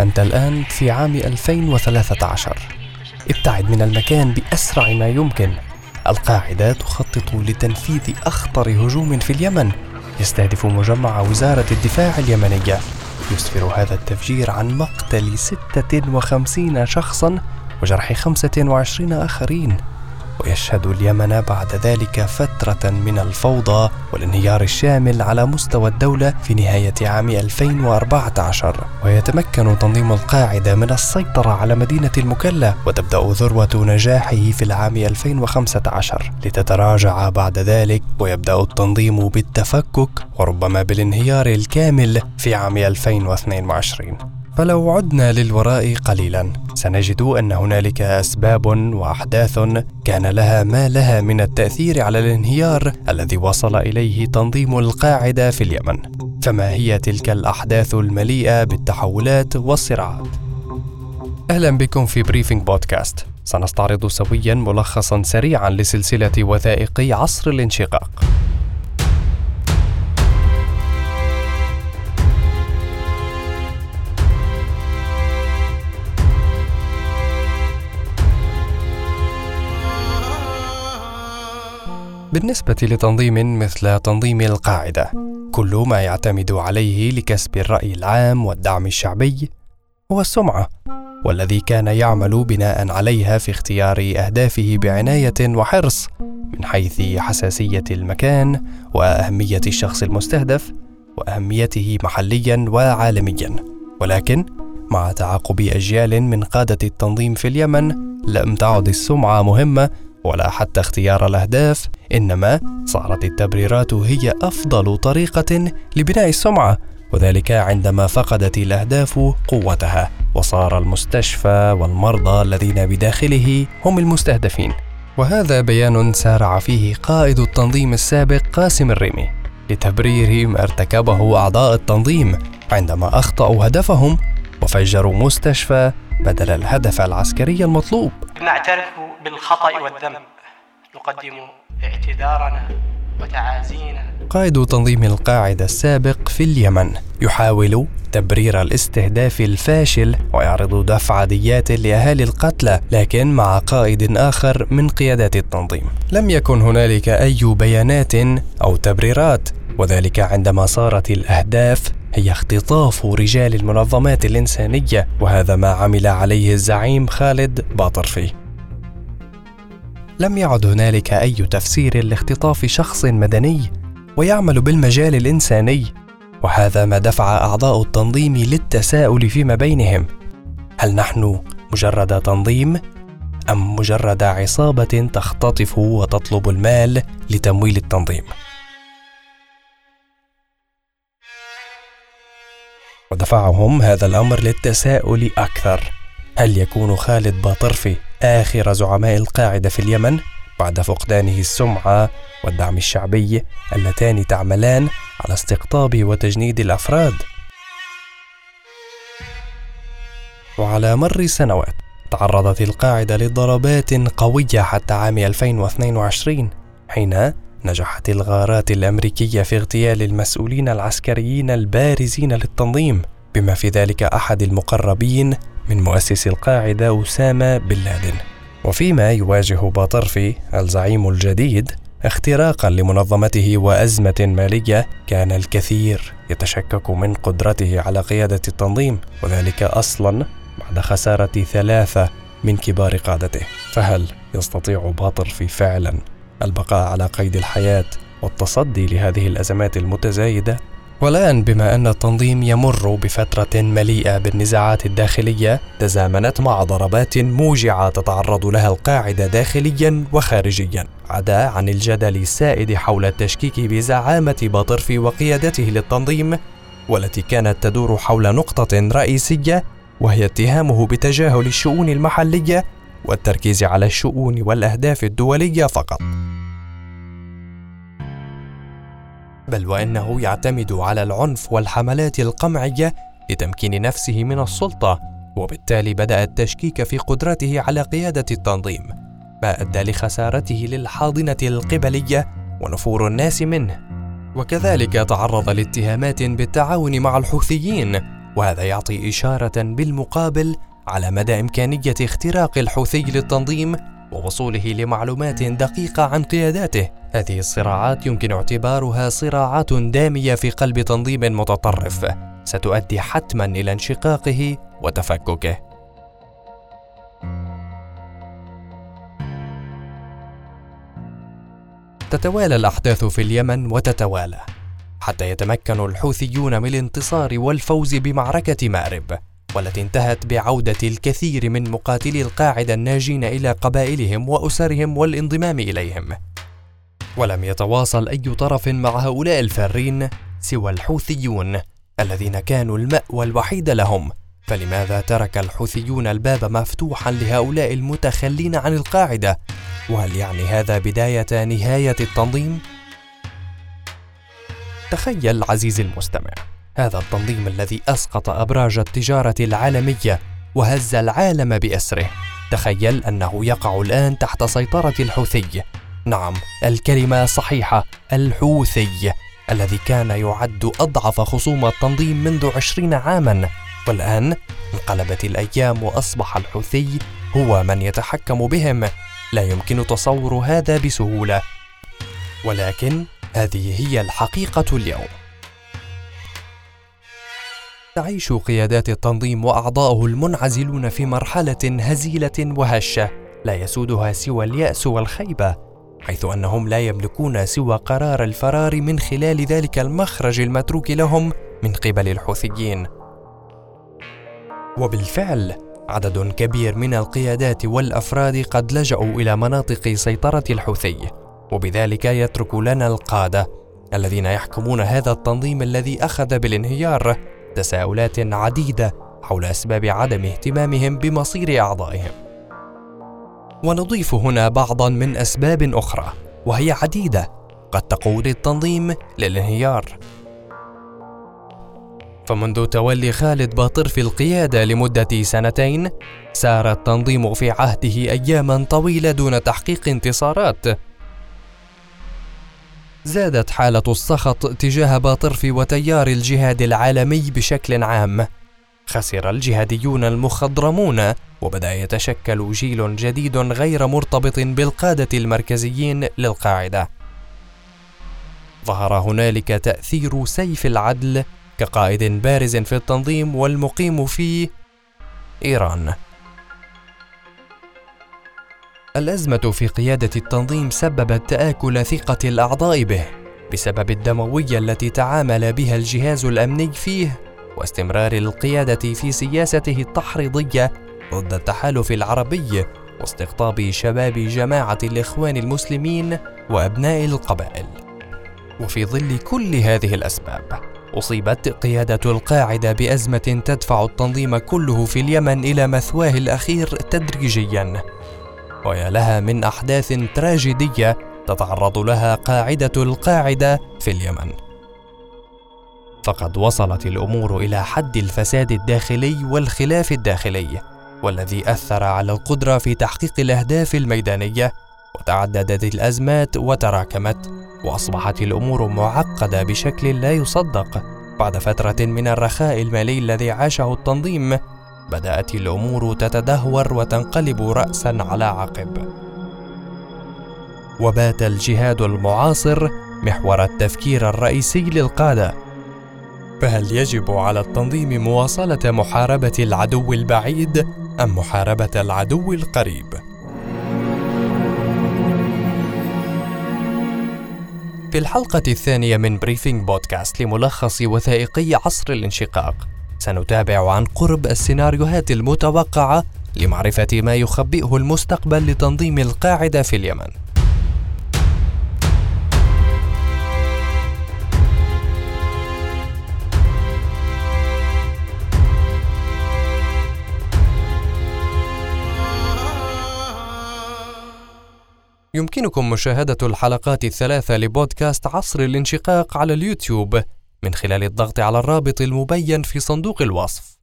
أنت الآن في عام 2013 ابتعد من المكان بأسرع ما يمكن. القاعدة تخطط لتنفيذ أخطر هجوم في اليمن. يستهدف مجمع وزارة الدفاع اليمنية. يسفر هذا التفجير عن مقتل 56 شخصا وجرح 25 آخرين. ويشهد اليمن بعد ذلك فترة من الفوضى والانهيار الشامل على مستوى الدولة في نهاية عام 2014 ويتمكن تنظيم القاعدة من السيطرة على مدينة المكلا وتبدأ ذروة نجاحه في العام 2015 لتتراجع بعد ذلك ويبدأ التنظيم بالتفكك وربما بالانهيار الكامل في عام 2022 فلو عدنا للوراء قليلا سنجد أن هنالك أسباب وأحداث كان لها ما لها من التأثير على الانهيار الذي وصل إليه تنظيم القاعدة في اليمن. فما هي تلك الأحداث المليئة بالتحولات والصراعات أهلا بكم في Briefing بودكاست سنستعرض سويا ملخصا سريعا لسلسلة وثائق عصر الانشقاق. بالنسبة لتنظيم مثل تنظيم القاعدة كل ما يعتمد عليه لكسب الرأي العام والدعم الشعبي هو السمعة والذي كان يعمل بناء عليها في اختيار أهدافه بعناية وحرص من حيث حساسية المكان وأهمية الشخص المستهدف وأهميته محليا وعالميا. ولكن مع تعاقب أجيال من قادة التنظيم في اليمن لم تعد السمعة مهمة ولا حتى اختيار الأهداف إنما صارت التبريرات هي أفضل طريقة لبناء السمعة وذلك عندما فقدت الأهداف قوتها وصار المستشفى والمرضى الذين بداخله هم المستهدفين. وهذا بيان سارع فيه قائد التنظيم السابق قاسم الريمي. لتبرير ما ارتكبه أعضاء التنظيم عندما أخطأوا هدفهم وفجروا مستشفى بدل الهدف العسكري المطلوب. نعترف بالخطأ والذنب. نقدم اعتذارنا وتعازينا. قائد تنظيم القاعدة السابق في اليمن يحاول تبرير الاستهداف الفاشل ويعرض دفع ديات لأهالي القتلى لكن مع قائد آخر من قيادات التنظيم. لم يكن هنالك أي بيانات أو تبريرات وذلك عندما صارت الأهداف هي اختطاف رجال المنظمات الإنسانية وهذا ما عمل عليه الزعيم خالد باطرفي. لم يعد هنالك أي تفسير لاختطاف شخص مدني ويعمل بالمجال الإنساني وهذا ما دفع أعضاء التنظيم للتساؤل فيما بينهم. هل نحن مجرد تنظيم أم مجرد عصابة تختطف وتطلب المال لتمويل التنظيم؟ ودفعهم هذا الأمر للتساؤل أكثر. هل يكون خالد باطرفي آخر زعماء القاعدة في اليمن بعد فقدانه السمعة والدعم الشعبي اللتان تعملان على استقطاب وتجنيد الأفراد؟ وعلى مر سنوات تعرضت القاعدة لضربات قوية حتى عام 2022 حين نجحت الغارات الأمريكية في اغتيال المسؤولين العسكريين البارزين للتنظيم بما في ذلك أحد المقربين من مؤسس القاعدة أسامة بن لادن. وفيما يواجه باطرفي الزعيم الجديد اختراقا لمنظمته وأزمة مالية كان الكثير يتشكك من قدرته على قيادة التنظيم وذلك أصلا بعد خسارة ثلاثة من كبار قادته. فهل يستطيع باطرفي فعلا البقاء على قيد الحياة والتصدي لهذه الأزمات المتزايدة والآن بما أن التنظيم يمر بفترة مليئة بالنزاعات الداخلية تزامنت مع ضربات موجعة تتعرض لها القاعدة داخليا وخارجيا عدا عن الجدل السائد حول التشكيك بزعامة باطرفي وقيادته للتنظيم والتي كانت تدور حول نقطة رئيسية وهي اتهامه بتجاهل الشؤون المحلية والتركيز على الشؤون والأهداف الدولية فقط. بل وإنه يعتمد على العنف والحملات القمعية لتمكين نفسه من السلطة وبالتالي بدأ التشكيك في قدرته على قيادة التنظيم ما ادى لخسارته للحاضنة القبلية ونفور الناس منه وكذلك تعرض لاتهامات بالتعاون مع الحوثيين وهذا يعطي إشارة بالمقابل على مدى إمكانية اختراق الحوثي للتنظيم ووصوله لمعلومات دقيقة عن قياداته. هذه الصراعات يمكن اعتبارها صراعات دامية في قلب تنظيم متطرف، ستؤدي حتما إلى انشقاقه وتفككه. تتوالى الأحداث في اليمن وتتوالى حتى يتمكن الحوثيون من الانتصار والفوز بمعركة مأرب والتي انتهت بعودة الكثير من مقاتلي القاعدة الناجين إلى قبائلهم وأسرهم والانضمام إليهم. ولم يتواصل أي طرف مع هؤلاء الفارين سوى الحوثيون الذين كانوا المأوى الوحيد لهم، فلماذا ترك الحوثيون الباب مفتوحا لهؤلاء المتخلين عن القاعدة؟ وهل يعني هذا بداية نهاية التنظيم؟ تخيل عزيزي المستمع هذا التنظيم الذي أسقط أبراج التجارة العالمية وهز العالم بأسره تخيل أنه يقع الآن تحت سيطرة الحوثي نعم الكلمة صحيحة الحوثي الذي كان يعد أضعف خصوم التنظيم منذ عشرين عاما. والآن انقلبت الأيام وأصبح الحوثي هو من يتحكم بهم. لا يمكن تصور هذا بسهولة. ولكن هذه هي الحقيقة اليوم. تعيش قيادات التنظيم وأعضاؤه المنعزلون في مرحلة هزيلة وهشة. لا يسودها سوى اليأس والخيبة. حيث أنهم لا يملكون سوى قرار الفرار من خلال ذلك المخرج المتروك لهم من قبل الحوثيين. وبالفعل عدد كبير من القيادات والأفراد قد لجأوا إلى مناطق سيطرة الحوثي وبذلك يترك لنا القادة الذين يحكمون هذا التنظيم الذي أخذ بالانهيار تساؤلات عديدة حول أسباب عدم اهتمامهم بمصير أعضائهم. ونضيف هنا بعضا من أسباب أخرى وهي عديدة قد تقود التنظيم للانهيار فمنذ تولي خالد باطر في القيادة لمدة سنتين، سار التنظيم في عهده أياما طويلة دون تحقيق انتصارات، زادت حالة السخط تجاه باطرف وتيار الجهاد العالمي بشكل عام. خسر الجهاديون المخضرمون وبدأ يتشكل جيل جديد غير مرتبط بالقادة المركزيين للقاعدة. ظهر هنالك تأثير سيف العدل كقائد بارز في التنظيم والمقيم في إيران. الأزمة في قيادة التنظيم سببت تآكل ثقة الأعضاء به بسبب الدموية التي تعامل بها الجهاز الأمني فيه واستمرار القيادة في سياسته التحريضية ضد التحالف العربي واستقطاب شباب جماعة الإخوان المسلمين وأبناء القبائل. وفي ظل كل هذه الأسباب، أصيبت قيادة القاعدة بأزمة تدفع التنظيم كله في اليمن إلى مثواه الأخير تدريجياً ويا لها من أحداث تراجيدية تتعرض لها قاعدة القاعدة في اليمن فقد وصلت الأمور إلى حد الفساد الداخلي والخلاف الداخلي والذي أثر على القدرة في تحقيق الأهداف الميدانية وتعددت الأزمات وتراكمت وأصبحت الأمور معقدة بشكل لا يصدق. بعد فترة من الرخاء المالي الذي عاشه التنظيم بدأت الأمور تتدهور وتنقلب راسا على عقب. وبات الجهاد المعاصر محور التفكير الرئيسي للقادة. فهل يجب على التنظيم مواصلة محاربة العدو البعيد أم محاربة العدو القريب في الحلقة الثانية من بريفينج بودكاست لملخص وثائقي عصر الانشقاق سنتابع عن قرب السيناريوهات المتوقعة لمعرفة ما يخبئه المستقبل لتنظيم القاعدة في اليمن. يمكنكم مشاهدة الحلقات الثلاثة لبودكاست عصر الانشقاق على اليوتيوب من خلال الضغط على الرابط المبين في صندوق الوصف.